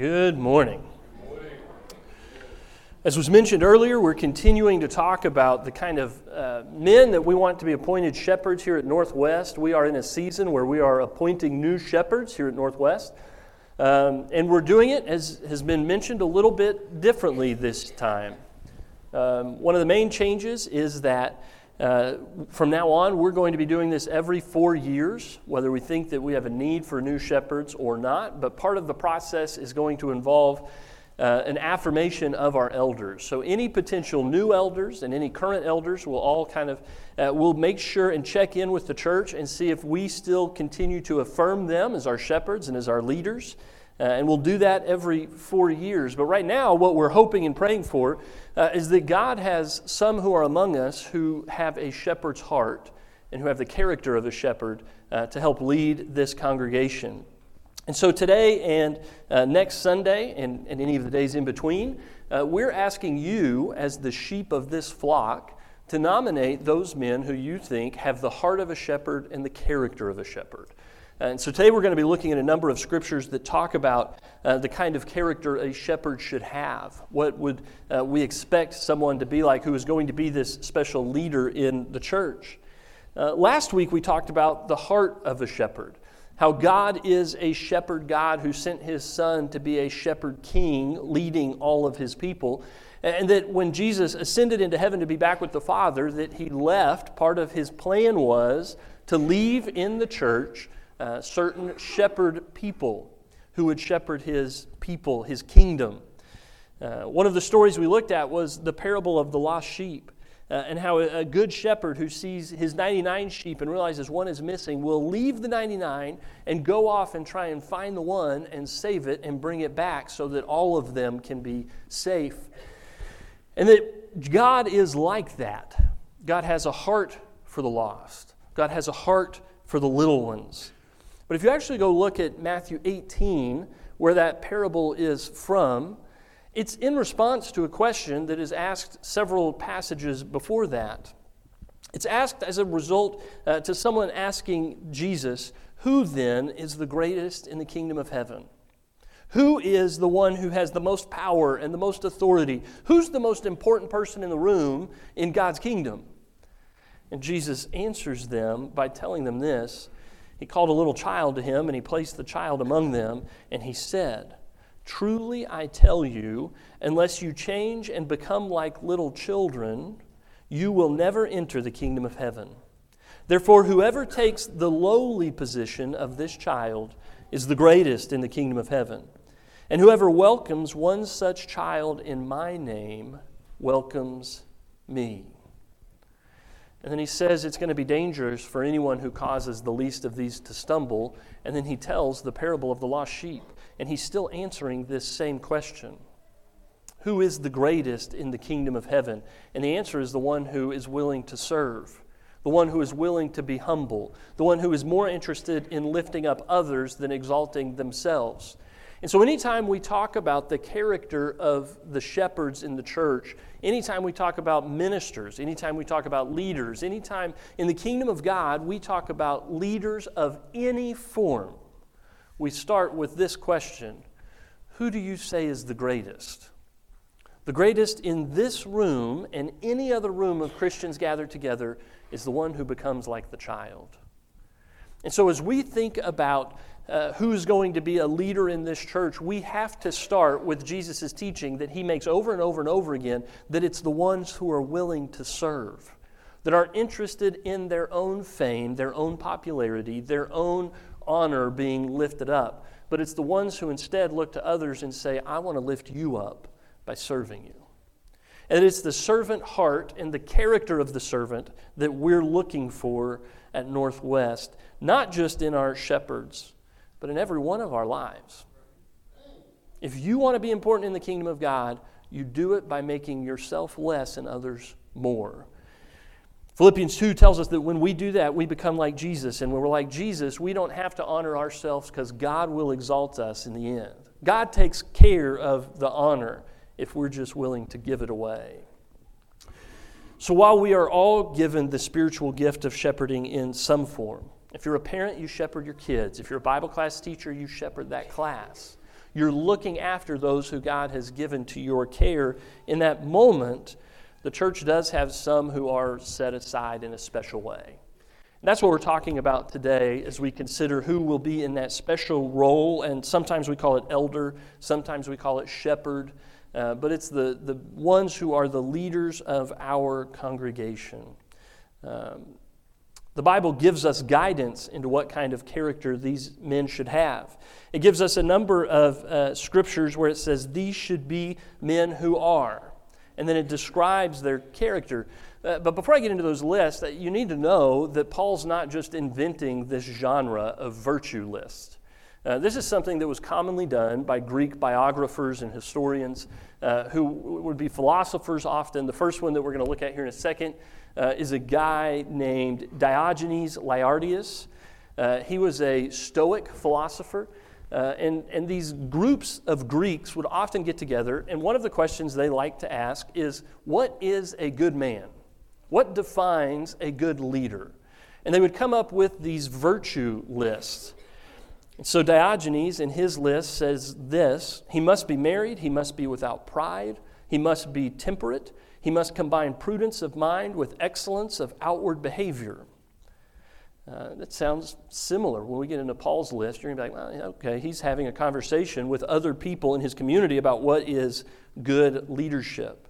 Good morning. As was mentioned earlier, we're continuing to talk about the kind of uh, men that we want to be appointed shepherds here at Northwest. We are in a season where we are appointing new shepherds here at Northwest. Um, and we're doing it, as has been mentioned, a little bit differently this time. Um, one of the main changes is that uh, from now on, we're going to be doing this every four years, whether we think that we have a need for new shepherds or not. But part of the process is going to involve uh, an affirmation of our elders. So any potential new elders and any current elders will all kind of uh, will make sure and check in with the church and see if we still continue to affirm them as our shepherds and as our leaders. Uh, and we'll do that every four years. But right now, what we're hoping and praying for uh, is that God has some who are among us who have a shepherd's heart and who have the character of a shepherd uh, to help lead this congregation. And so today and uh, next Sunday and, and, any of the days in between, uh, we're asking you, as the sheep of this flock, to nominate those men who you think have the heart of a shepherd and the character of a shepherd. And so today we're going to be looking at a number of scriptures that talk about uh, the kind of character a shepherd should have. What would uh, we expect someone to be like who is going to be this special leader in the church? Uh, last week we talked about the heart of a shepherd, how God is a shepherd God who sent his son to be a shepherd king leading all of his people. And that when Jesus ascended into heaven to be back with the Father, that he left, part of his plan was to leave in the church uh, certain shepherd people who would shepherd his people, his kingdom. Uh, one of the stories we looked at was the parable of the lost sheep. Uh, and how a, a good shepherd who sees his 99 sheep and realizes one is missing will leave the 99 and go off and try and find the one and save it and bring it back so that all of them can be safe. And that God is like that. God has a heart for the lost, God has a heart for the little ones. But if you actually go look at Matthew 18, where that parable is from, it's in response to a question that is asked several passages before that. It's asked as a result uh, to someone asking Jesus, Who then is the greatest in the kingdom of heaven? Who is the one who has the most power and the most authority? Who's the most important person in the room in God's kingdom? And Jesus answers them by telling them this he called a little child to him, and he placed the child among them, and he said, Truly I tell you, unless you change and become like little children, you will never enter the kingdom of heaven. Therefore, whoever takes the lowly position of this child is the greatest in the kingdom of heaven. And whoever welcomes one such child in my name welcomes me. And then he says it's going to be dangerous for anyone who causes the least of these to stumble. And then he tells the parable of the lost sheep. And he's still answering this same question Who is the greatest in the kingdom of heaven? And the answer is the one who is willing to serve, the one who is willing to be humble, the one who is more interested in lifting up others than exalting themselves. And so, anytime we talk about the character of the shepherds in the church, anytime we talk about ministers, anytime we talk about leaders, anytime in the kingdom of God we talk about leaders of any form, we start with this question Who do you say is the greatest? The greatest in this room and any other room of Christians gathered together is the one who becomes like the child. And so, as we think about uh, who's going to be a leader in this church, we have to start with Jesus' teaching that he makes over and over and over again that it's the ones who are willing to serve, that are interested in their own fame, their own popularity, their own honor being lifted up. But it's the ones who instead look to others and say, I want to lift you up by serving you. And it's the servant heart and the character of the servant that we're looking for at Northwest, not just in our shepherds but in every one of our lives. If you want to be important in the kingdom of God, you do it by making yourself less and others more. Philippians 2 tells us that when we do that, we become like Jesus. And when we're like Jesus, we don't have to honor ourselves because God will exalt us in the end. God takes care of the honor if we're just willing to give it away. So while we are all given the spiritual gift of shepherding in some form, if you're a parent, you shepherd your kids. If you're a Bible class teacher, you shepherd that class. You're looking after those who God has given to your care. In that moment, the church does have some who are set aside in a special way. And that's what we're talking about today as we consider who will be in that special role. And sometimes we call it elder, sometimes we call it shepherd. Uh, but it's the, the ones who are the leaders of our congregation. Um, the Bible gives us guidance into what kind of character these men should have. It gives us a number of uh, scriptures where it says, These should be men who are. And then it describes their character. Uh, but before I get into those lists, uh, you need to know that Paul's not just inventing this genre of virtue list. Uh, this is something that was commonly done by Greek biographers and historians uh, who would be philosophers often. The first one that we're going to look at here in a second uh, is a guy named Diogenes Laertius. Uh, he was a Stoic philosopher. Uh, and, and these groups of Greeks would often get together, and one of the questions they like to ask is What is a good man? What defines a good leader? And they would come up with these virtue lists. So Diogenes in his list says this He must be married, he must be without pride, he must be temperate, he must combine prudence of mind with excellence of outward behavior. Uh, that sounds similar. When we get into Paul's list, you're going to be like, well, okay, he's having a conversation with other people in his community about what is good leadership.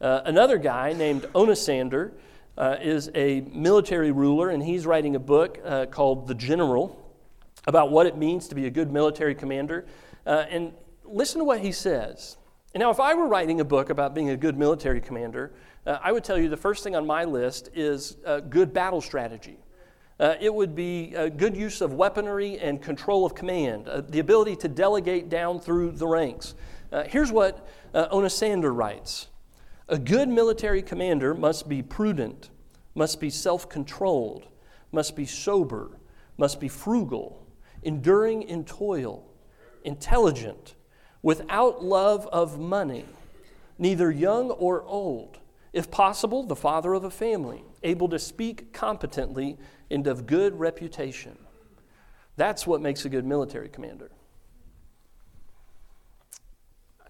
Uh, another guy named Onosander uh, is a military ruler, and he's writing a book uh, called The General about what it means to be a good military commander. Uh, and listen to what he says. And now, if I were writing a book about being a good military commander, uh, I would tell you the first thing on my list is uh, good battle strategy. Uh, it would be a good use of weaponry and control of command, uh, the ability to delegate down through the ranks. Uh, here's what uh, Onosander writes A good military commander must be prudent, must be self controlled, must be sober, must be frugal, enduring in toil, intelligent without love of money, neither young or old, if possible, the father of a family, able to speak competently and of good reputation. That's what makes a good military commander.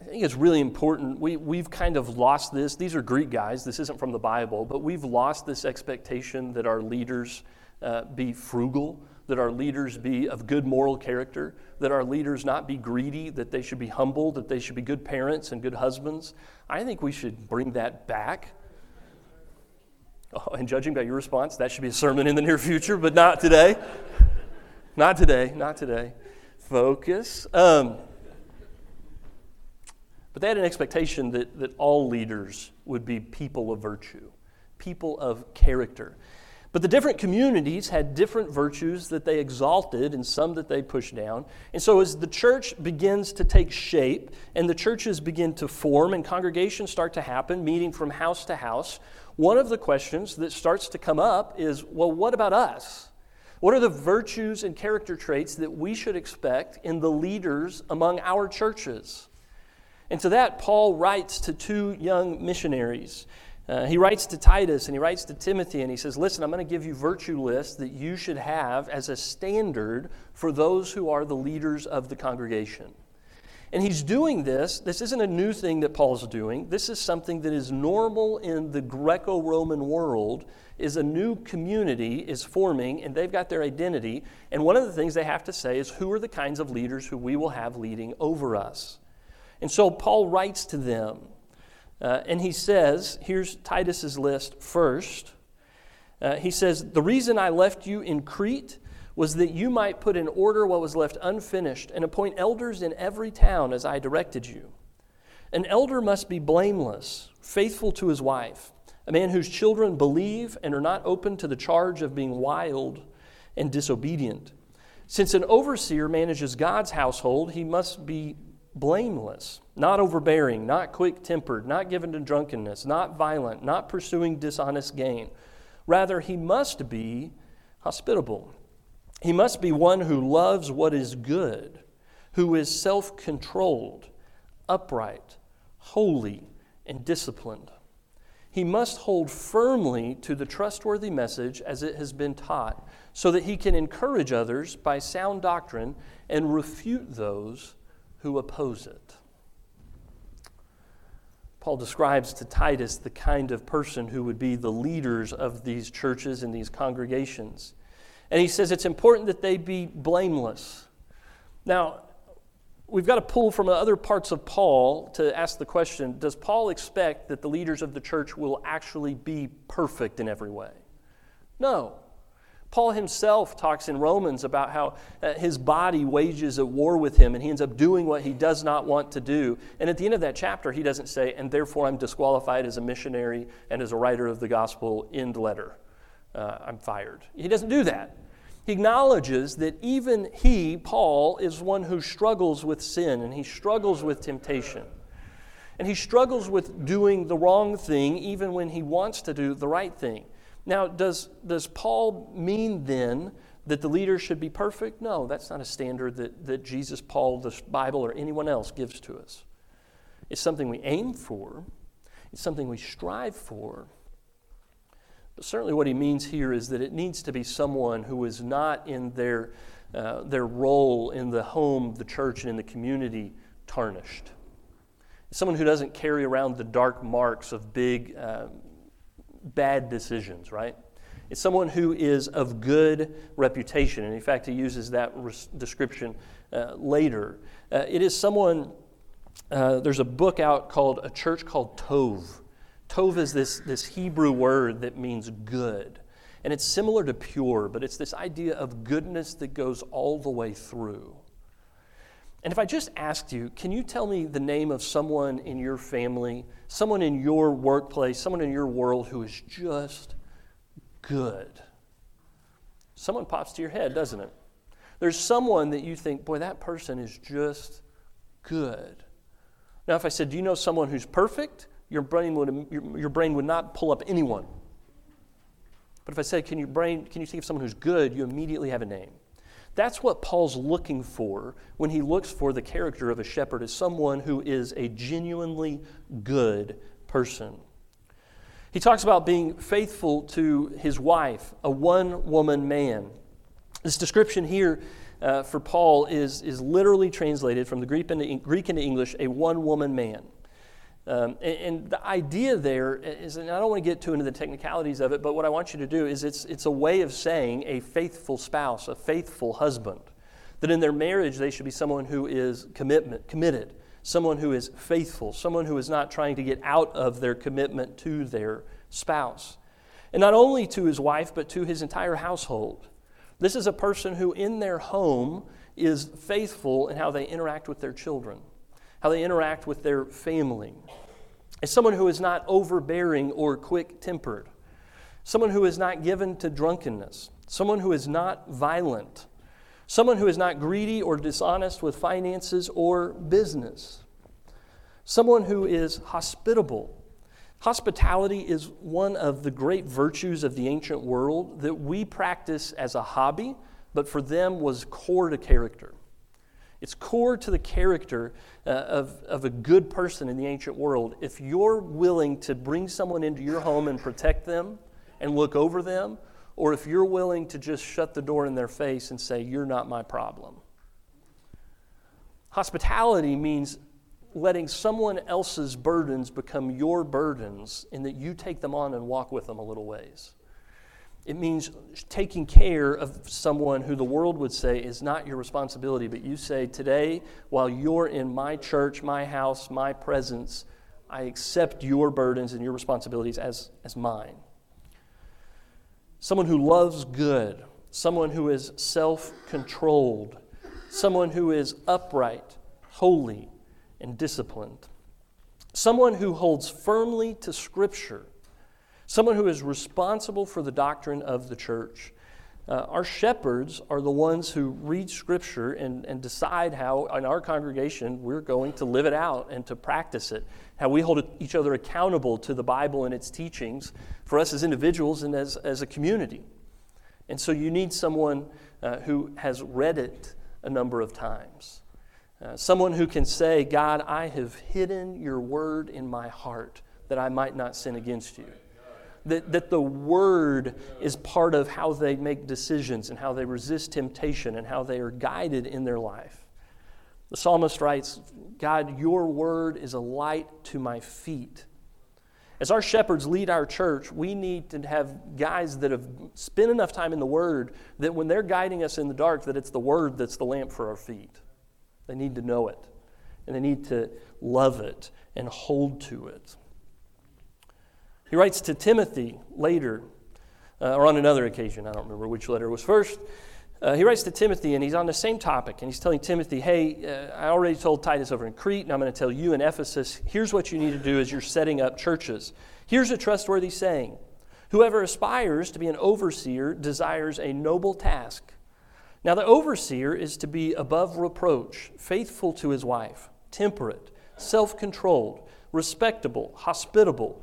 I think it's really important. We, we've kind of lost this. These are Greek guys. This isn't from the Bible, but we've lost this expectation that our leaders uh, be frugal, that our leaders be of good moral character, that our leaders not be greedy, that they should be humble, that they should be good parents and good husbands. I think we should bring that back. Oh, and judging by your response, that should be a sermon in the near future, but not today. not today, not today. Focus. Um, but they had an expectation that, that all leaders would be people of virtue, people of character. But the different communities had different virtues that they exalted and some that they pushed down. And so, as the church begins to take shape and the churches begin to form and congregations start to happen, meeting from house to house, one of the questions that starts to come up is well, what about us? What are the virtues and character traits that we should expect in the leaders among our churches? And to that, Paul writes to two young missionaries. Uh, he writes to Titus and he writes to Timothy and he says, Listen, I'm going to give you virtue lists that you should have as a standard for those who are the leaders of the congregation. And he's doing this. This isn't a new thing that Paul's doing. This is something that is normal in the Greco Roman world. Is a new community is forming and they've got their identity. And one of the things they have to say is who are the kinds of leaders who we will have leading over us. And so Paul writes to them uh, and he says, here's Titus's list first. Uh, he says, The reason I left you in Crete was that you might put in order what was left unfinished and appoint elders in every town as I directed you. An elder must be blameless, faithful to his wife, a man whose children believe and are not open to the charge of being wild and disobedient. Since an overseer manages God's household, he must be blameless, not overbearing, not quick tempered, not given to drunkenness, not violent, not pursuing dishonest gain. Rather, he must be hospitable. He must be one who loves what is good, who is self controlled, upright, holy, and disciplined. He must hold firmly to the trustworthy message as it has been taught, so that he can encourage others by sound doctrine and refute those who oppose it. Paul describes to Titus the kind of person who would be the leaders of these churches and these congregations. And he says it's important that they be blameless. Now, we've got to pull from other parts of Paul to ask the question Does Paul expect that the leaders of the church will actually be perfect in every way? No. Paul himself talks in Romans about how uh, his body wages a war with him and he ends up doing what he does not want to do. And at the end of that chapter, he doesn't say, and therefore I'm disqualified as a missionary and as a writer of the gospel, end letter. Uh, I'm fired. He doesn't do that. He acknowledges that even he, Paul, is one who struggles with sin and he struggles with temptation. And he struggles with doing the wrong thing even when he wants to do the right thing. Now, does, does Paul mean then that the leader should be perfect? No, that's not a standard that, that Jesus, Paul, the Bible, or anyone else gives to us. It's something we aim for, it's something we strive for. But certainly, what he means here is that it needs to be someone who is not in their, uh, their role in the home, the church, and in the community tarnished. Someone who doesn't carry around the dark marks of big uh, bad decisions, right? It's someone who is of good reputation. And in fact, he uses that res- description uh, later. Uh, it is someone, uh, there's a book out called A Church Called Tov. Tov is this, this Hebrew word that means good. And it's similar to pure, but it's this idea of goodness that goes all the way through. And if I just asked you, can you tell me the name of someone in your family, someone in your workplace, someone in your world who is just good? Someone pops to your head, doesn't it? There's someone that you think, boy, that person is just good. Now, if I said, do you know someone who's perfect? Your brain would, your, brain would not pull up anyone. But if I said, can, your brain, can you think of someone who's good? You immediately have a name. That's what Paul's looking for when he looks for the character of a shepherd as someone who is a genuinely good person. He talks about being faithful to his wife, a one woman man. This description here uh, for Paul is, is literally translated from the Greek into, Greek into English a one woman man. Um, and, and, the idea there is, and I don't want to get too into the technicalities of it, but what I want you to do is it's, it's a way of saying a faithful spouse, a faithful husband. That in their marriage, they should be someone who is commitment, committed, someone who is faithful, someone who is not trying to get out of their commitment to their spouse. And not only to his wife, but to his entire household. This is a person who, in their home, is faithful in how they interact with their children how they interact with their family. As someone who is not overbearing or quick tempered, someone who is not given to drunkenness, someone who is not violent, someone who is not greedy or dishonest with finances or business, someone who is hospitable. Hospitality is one of the great virtues of the ancient world that we practice as a hobby, but for them was core to character. It's core to the character uh, of, of a good person in the ancient world. If you're willing to bring someone into your home and protect them and look over them, or if you're willing to just shut the door in their face and say, You're not my problem. Hospitality means letting someone else's burdens become your burdens and that you take them on and walk with them a little ways. It means taking care of someone who the world would say is not your responsibility, but you say, Today, while you're in my church, my house, my presence, I accept your burdens and your responsibilities as, as mine. Someone who loves good, someone who is self controlled, someone who is upright, holy, and disciplined, someone who holds firmly to Scripture someone who is responsible for the doctrine of the church. Uh, our shepherds are the ones who read Scripture and, and decide how, in our congregation, we're going to live it out and to practice it. How we hold each other accountable to the Bible and its teachings for us as individuals and as, as a community. And so you need someone uh, who has read it a number of times. Uh, someone who can say, God, I have hidden your word in my heart that I might not sin against you that, that the Word is part of how they make decisions and how they resist temptation and how they are guided in their life. The psalmist writes, God, your word is a light to my feet. As our shepherds lead our church, we need to have guys that have spent enough time in the Word that when they're guiding us in the dark, that it's the Word that's the lamp for our feet. They need to know it, and they need to love it and hold to it. He writes to Timothy later, uh, or on another occasion, I don't remember which letter was first. Uh, he writes to Timothy, and he's on the same topic, and he's telling Timothy, "Hey, uh, I already told Titus over in Crete, and I'm going to tell you in Ephesus. Here's what you need to do as you're setting up churches. Here's a trustworthy saying: Whoever aspires to be an overseer desires a noble task. Now, the overseer is to be above reproach, faithful to his wife, temperate, self-controlled, respectable, hospitable,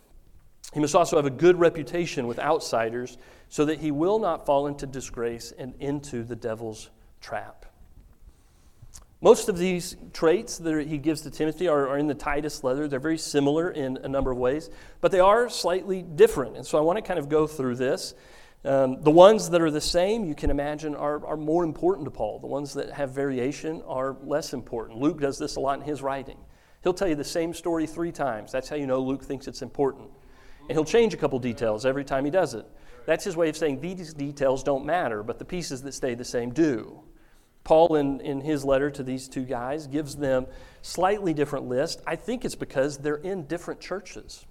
He must also have a good reputation with outsiders so that he will not fall into disgrace and into the devil's trap. Most of these traits that he gives to Timothy are, are, in the Titus letter. They're very similar in a number of ways, but they are slightly different. And so I want to kind of go through this. Um, the ones that are the same, you can imagine, are, are more important to Paul. The ones that have variation are less important. Luke does this a lot in his writing. He'll tell you the same story three times. That's how you know Luke thinks it's important. And he'll change a couple details every time he does it. That's his way of saying these details don't matter, but the pieces that stay the same do. Paul, in, in his letter to these two guys, gives them slightly different lists. I think it's because they're in different churches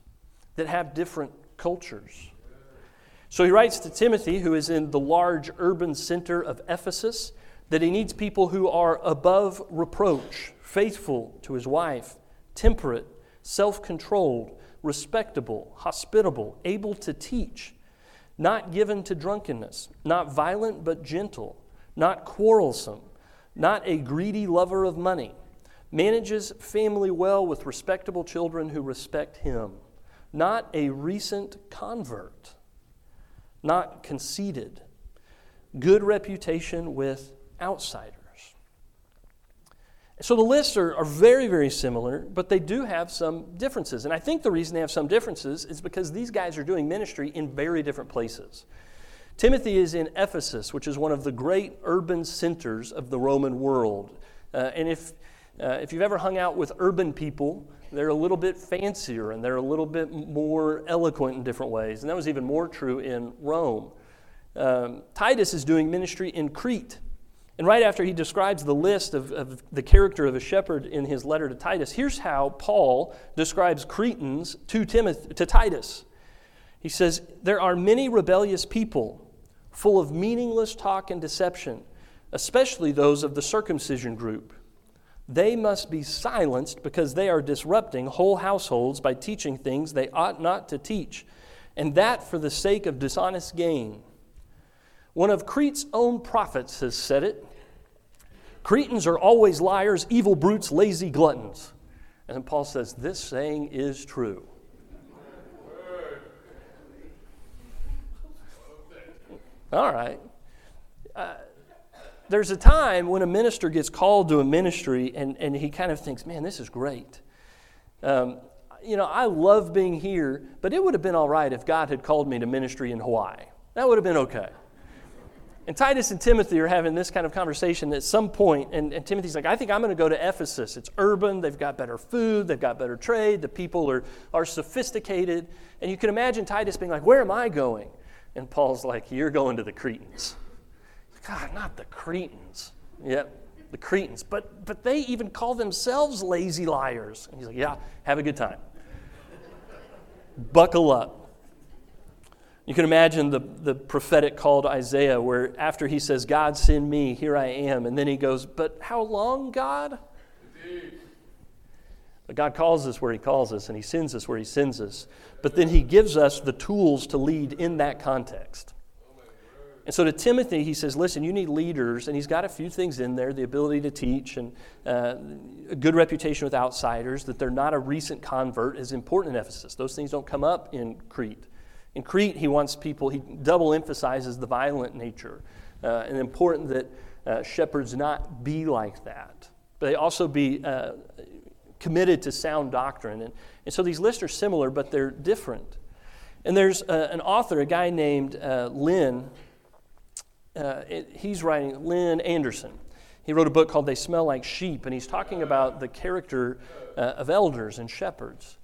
that have different cultures. So he writes to Timothy, who is in the large urban center of Ephesus, that he needs people who are above reproach, faithful to his wife, temperate, self controlled, respectable, hospitable, able to teach, not given to drunkenness, not violent but gentle not quarrelsome, not a greedy lover of money, manages family well with respectable children who respect him, not a recent convert, not conceited, good reputation with outsiders. So the lists are, are very, very similar, but they do have some differences. And I think the reason they have some differences is because these guys are doing ministry in very different places. Timothy is in Ephesus, which is one of the great urban centers of the Roman world. Uh, and if, uh, if you've ever hung out with urban people, they're a little bit fancier and they're a little bit more eloquent in different ways. And that was even more true in Rome. Um, Titus is doing ministry in Crete. And right after he describes the list of, of the character of a shepherd in his letter to Titus, here's how Paul describes Cretans to, to Titus. He says, There are many rebellious people full of meaningless talk and deception, especially those of the circumcision group. They must be silenced because they are disrupting whole households by teaching things they ought not to teach, and that for the sake of dishonest gain. One of Crete's own prophets has said it Cretans are always liars, evil brutes, lazy gluttons. And then Paul says, This saying is true. All right. Uh, there's a time when a minister gets called to a ministry and, and he kind of thinks, man, this is great. Um, you know, I love being here, but it would have been all right if God had called me to ministry in Hawaii. That would have been okay. And Titus and Timothy are having this kind of conversation at some point, and, and Timothy's like, I think I'm going to go to Ephesus. It's urban, they've got better food, they've got better trade, the people are, are sophisticated. And you can imagine Titus being like, Where am I going? And Paul's like, You're going to the Cretans. God, not the Cretans. Yep, the Cretans. But, but they even call themselves lazy liars. And he's like, Yeah, have a good time. Buckle up. You can imagine the, the prophetic call to Isaiah, where after he says, God, send me, here I am. And then he goes, But how long, God? But God calls us where He calls us, and He sends us where He sends us. But then He gives us the tools to lead in that context. And so to Timothy, he says, Listen, you need leaders. And he's got a few things in there the ability to teach and uh, a good reputation with outsiders, that they're not a recent convert is important in Ephesus. Those things don't come up in Crete. In Crete, he wants people, he double emphasizes the violent nature uh, and important that uh, shepherds not be like that. But they also be uh, committed to sound doctrine. And, and so these lists are similar, but they're different. And there's uh, an author, a guy named uh, Lynn uh, it, he's writing, Lynn Anderson. He wrote a book called They Smell Like Sheep, and he's talking about the character of elders and shepherds.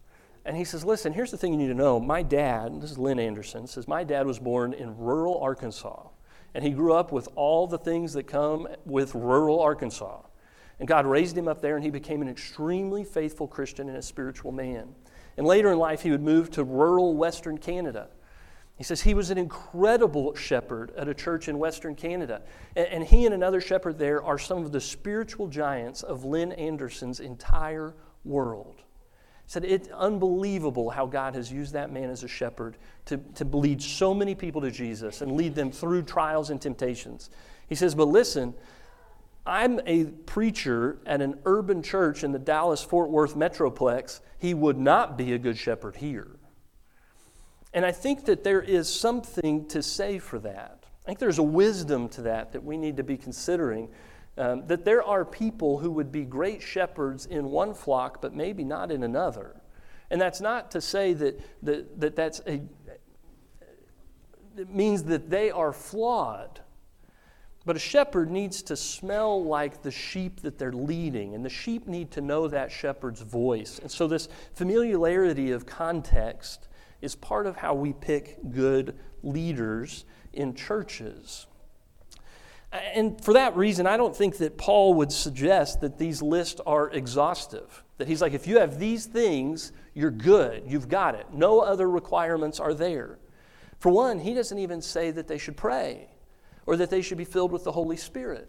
And he says, Listen, here's the thing you need to know. My dad, this is Lynn Anderson, says, My dad was born in rural Arkansas. And he grew up with all the things that come with rural Arkansas. And God raised him up there, and he became an extremely faithful Christian and a spiritual man. And later in life, he would move to rural Western Canada. He says he was an incredible shepherd at a church in Western Canada. And, he and another shepherd there are some of the spiritual giants of Lynn Anderson's entire world. Said it's unbelievable how God has used that man as a shepherd to, to lead so many people to Jesus and lead them through trials and temptations. He says, But listen, I'm a preacher at an urban church in the Dallas Fort Worth Metroplex. He would not be a good shepherd here. And I think that there is something to say for that. I think there's a wisdom to that that we need to be considering. Um, that there are people who would be great shepherds in one flock, but maybe not in another. And that's not to say that, that, that that's a, it means that they are flawed. But a shepherd needs to smell like the sheep that they're leading, and the sheep need to know that shepherd's voice. And so, this familiarity of context is part of how we pick good leaders in churches. And for that reason, I don't think that Paul would suggest that these lists are exhaustive. That he's like, if you have these things, you're good, you've got it. No other requirements are there. For one, he doesn't even say that they should pray or that they should be filled with the Holy Spirit.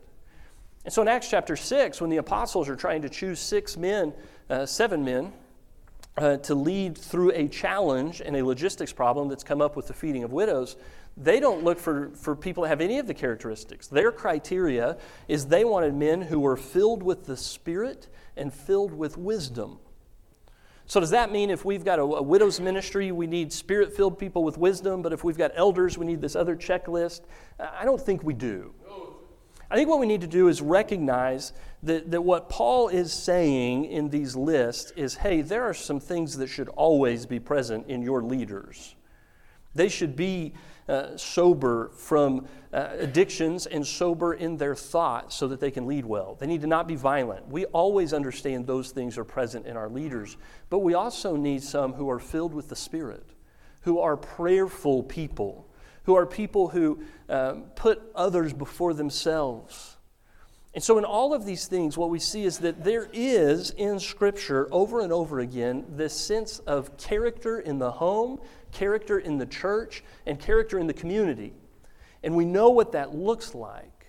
And so in Acts chapter 6, when the apostles are trying to choose six men, uh, seven men, uh, to lead through a challenge and a logistics problem that's come up with the feeding of widows, they don't look for, for people to have any of the characteristics. Their criteria is they wanted men who were filled with the Spirit and filled with wisdom. So, does that mean if we've got a, a widow's ministry, we need spirit filled people with wisdom, but if we've got elders, we need this other checklist? I don't think we do. I think what we need to do is recognize that, that what Paul is saying in these lists is hey, there are some things that should always be present in your leaders. They should be uh, sober from uh, addictions and sober in their thoughts so that they can lead well. They need to not be violent. We always understand those things are present in our leaders, but we also need some who are filled with the Spirit, who are prayerful people who are people who um, put others before themselves. And so, in all of these things, what we see is that there is in Scripture over and over again this sense of character in the home, character in the church, and character in the community. And we know what that looks like.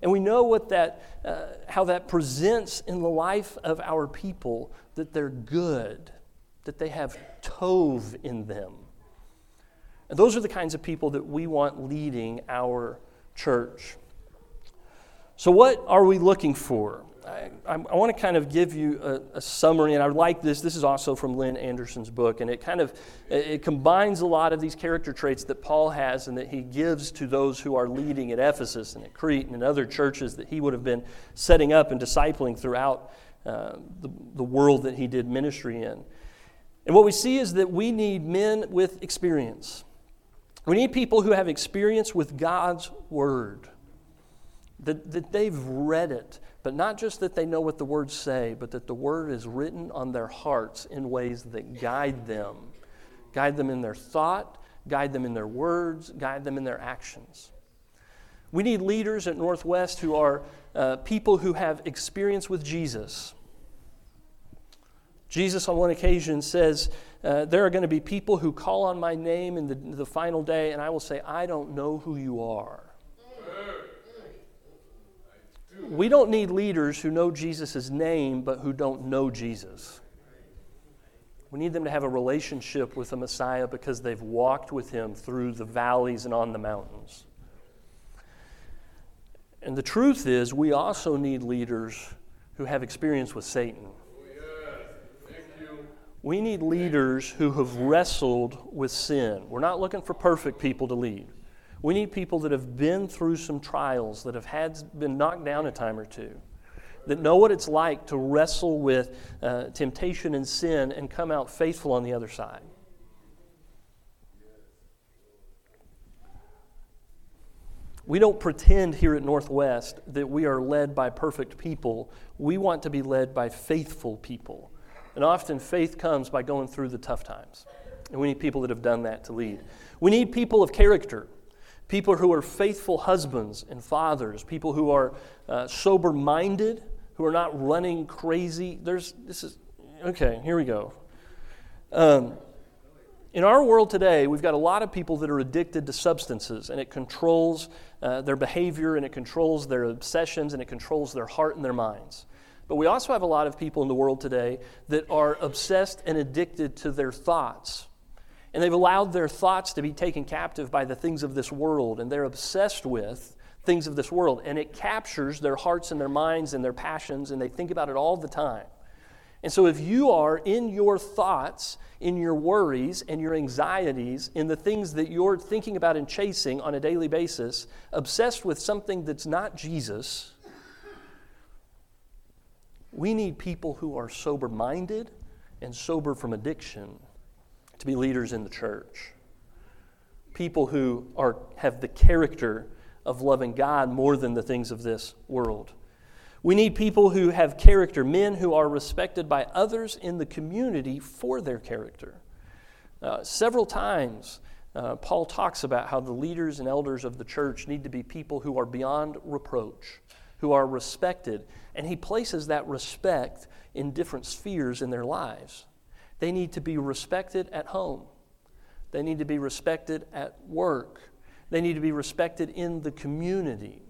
And we know what that, uh, how that presents in the life of our people that they're good, that they have tov in them. And those are the kinds of people that we want leading our church. So, what are we looking for? I, I, want to kind of give you a, a, summary, and I like this. This is also from Lynn Anderson's book, and it kind of it, it combines a lot of these character traits that Paul has and that he gives to those who are leading at Ephesus and at Crete and in other churches that he would have been setting up and discipling throughout uh, the, the world that he did ministry in. And what we see is that we need men with experience. We need people who have experience with God's Word, that, that they've read it, but not just that they know what the words say, but that the Word is written on their hearts in ways that guide them. Guide them in their thought, guide them in their words, guide them in their actions. We need leaders at Northwest who are uh, people who have experience with Jesus. Jesus, on one occasion, says, uh, There are going to be people who call on my name in the, the final day, and I will say, I don't know who you are. We don't need leaders who know Jesus' name but who don't know Jesus. We need them to have a relationship with the Messiah because they've walked with him through the valleys and on the mountains. And the truth is, we also need leaders who have experience with Satan. We need leaders who have wrestled with sin. We're not looking for perfect people to lead. We need people that have been through some trials, that have had been knocked down a time or two, that know what it's like to wrestle with uh, temptation and sin and come out faithful on the other side. We don't pretend here at Northwest that we are led by perfect people. We want to be led by faithful people. And often faith comes by going through the tough times. And we need people that have done that to lead. We need people of character, people who are faithful husbands and fathers, people who are uh, sober minded, who are not running crazy. There's, this is, okay, here we go. Um, in our world today, we've got a lot of people that are addicted to substances, and it controls uh, their behavior, and it controls their obsessions, and it controls their heart and their minds. But we also have a lot of people in the world today that are obsessed and addicted to their thoughts. And they've allowed their thoughts to be taken captive by the things of this world, and they're obsessed with things of this world. And it captures their hearts and their minds and their passions, and they think about it all the time. And so, if you are in your thoughts, in your worries and your anxieties, in the things that you're thinking about and chasing on a daily basis, obsessed with something that's not Jesus, we need people who are sober minded and sober from addiction to be leaders in the church. People who are, have the character of loving God more than the things of this world. We need people who have character, men who are respected by others in the community for their character. Uh, several times, uh, Paul talks about how the leaders and elders of the church need to be people who are beyond reproach, who are respected, and he places that respect in different spheres in their lives. They need to be respected at home, they need to be respected at work, they need to be respected in the community.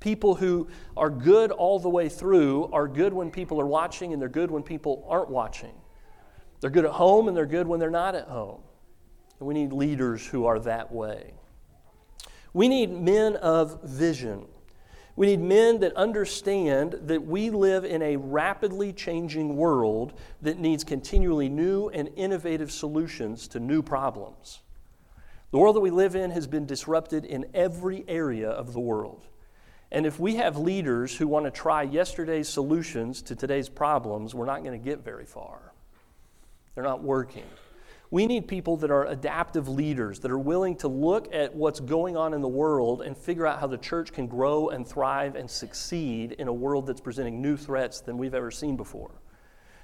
People who are good all the way through are good when people are watching, and they're good when people aren't watching. They're good at home, and they're good when they're not at home. And we need leaders who are that way. We need men of vision. We need men that understand that we live in a rapidly changing world that needs continually new and innovative solutions to new problems. The world that we live in has been disrupted in every area of the world. And if we have leaders who want to try yesterday's solutions to today's problems, we're not going to get very far. They're not working. We need people that are adaptive leaders, that are willing to look at what's going on in the world and figure out how the church can grow and thrive and succeed in a world that's presenting new threats than we've ever seen before.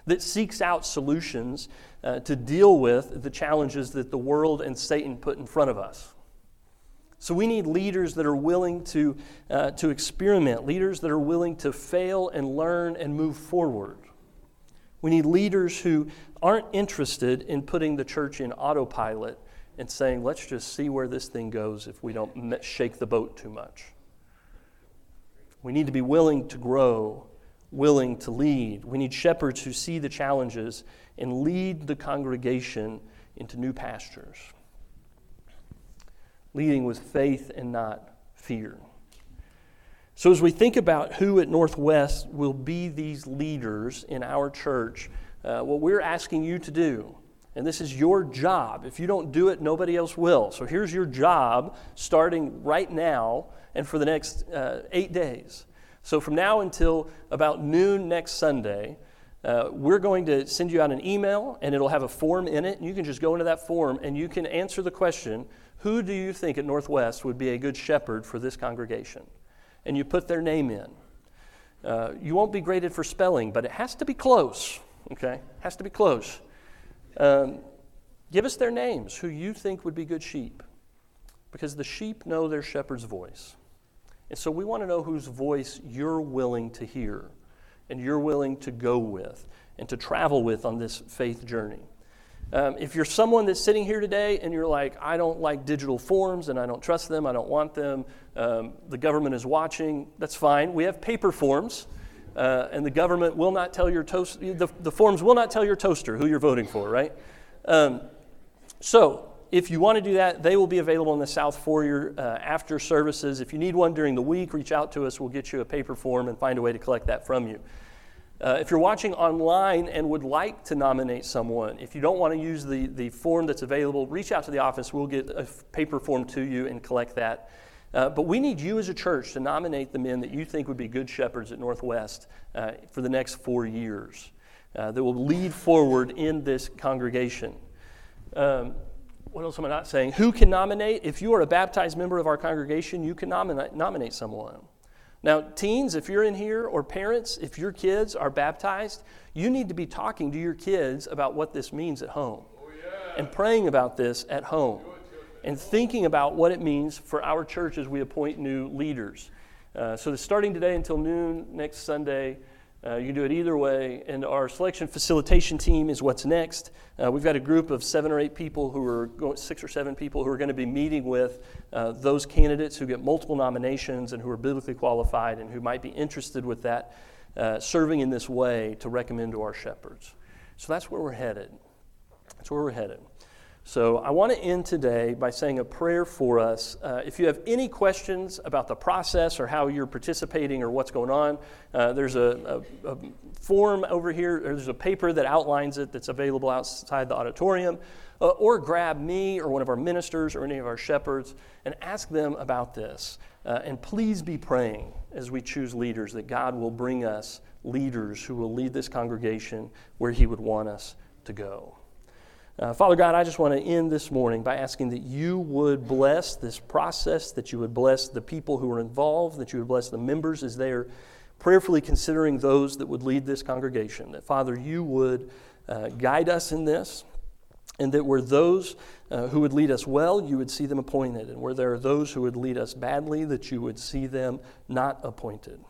That seeks out solutions uh, to deal with the challenges that the world and Satan put in front of us. So we need leaders that are willing to, uh, to experiment, leaders that are willing to fail and learn and move forward. We need leaders who aren't interested in putting the church in autopilot and saying, let's just see where this thing goes if we don't shake the boat too much. We need to be willing to grow, willing to lead. We need shepherds who see the challenges and lead the congregation into new pastures leading with faith and not fear. So, as we think about who at Northwest will be these leaders in our church, uh, what we're asking you to do, and this is your job. If you don't do it, nobody else will. So, here's your job starting right now and for the next uh, eight days. So, from now until about noon next Sunday, uh, we're going to send you out an email and it'll have a form in it. And you can just go into that form and you can answer the question who do you think at Northwest would be a good shepherd for this congregation? And you put their name in. Uh, you won't be graded for spelling, but it has to be close, okay? Has to be close. Um, give us their names, who you think would be good sheep, because the sheep know their shepherd's voice. And so we want to know whose voice you're willing to hear and you're willing to go with and to travel with on this faith journey. Um, if you're someone that's sitting here today and you're like, I don't like digital forms and I don't trust them, I don't want them, um, the government is watching, that's fine. We have paper forms, uh, and the government will not tell your toast, the, the forms will not tell your toaster who you're voting for, right? Um, so if you want to do that, they will be available in the South Foyer uh, after services. If you need one during the week, reach out to us. We'll get you a paper form and find a way to collect that from you. Uh, if you're watching online and would like to nominate someone, if you don't want to use the, the form that's available, reach out to the office. We'll get a paper form to you and collect that. Uh, but we need you as a church to nominate the men that you think would be good shepherds at Northwest uh, for the next four years uh, that will lead forward in this congregation. Um, what else am I not saying? Who can nominate? If you are a baptized member of our congregation, you can nominate, nominate someone. Now, teens, if you're in here, or parents, if your kids are baptized, you need to be talking to your kids about what this means at home oh, yeah. and praying about this at home and thinking about what it means for our church as we appoint new leaders. Uh, so, starting today until noon next Sunday, uh, you can do it either way. And our selection facilitation team is what's next. Uh, we've got a group of seven or eight people who are going, six or seven people who are going to be meeting with uh, those candidates who get multiple nominations and who are biblically qualified and who might be interested with that, uh, serving in this way to recommend to our shepherds. So that's where we're headed. That's where we're headed. So I want to end today by saying a prayer for us. Uh, if you have any questions about the process or how you're participating or what's going on, uh, there's a, a, a, form over here, there's a paper that outlines it that's available outside the auditorium. Uh, or grab me or one of our ministers or any of our shepherds and ask them about this. Uh, and please be praying as we choose leaders that God will bring us leaders who will lead this congregation where He would want us to go. Uh, Father God, I just want to end this morning by asking that you would bless this process, that you would bless the people who are involved, that you would bless the members as they are prayerfully considering those that would lead this congregation. That, Father, you would uh, guide us in this, and that where those uh, who would lead us well, you would see them appointed, and where there are those who would lead us badly, that you would see them not appointed.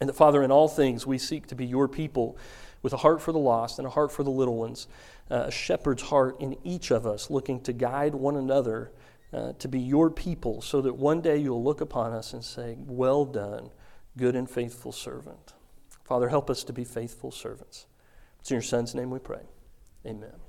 And that, Father, in all things, we seek to be your people with a heart for the lost and a heart for the little ones a shepherd's heart in each of us, looking to guide one another uh, to be your people, so that one day you'll look upon us and say, Well done, good and faithful servant. Father, help us to be faithful servants. It's in your Son's name we pray. Amen.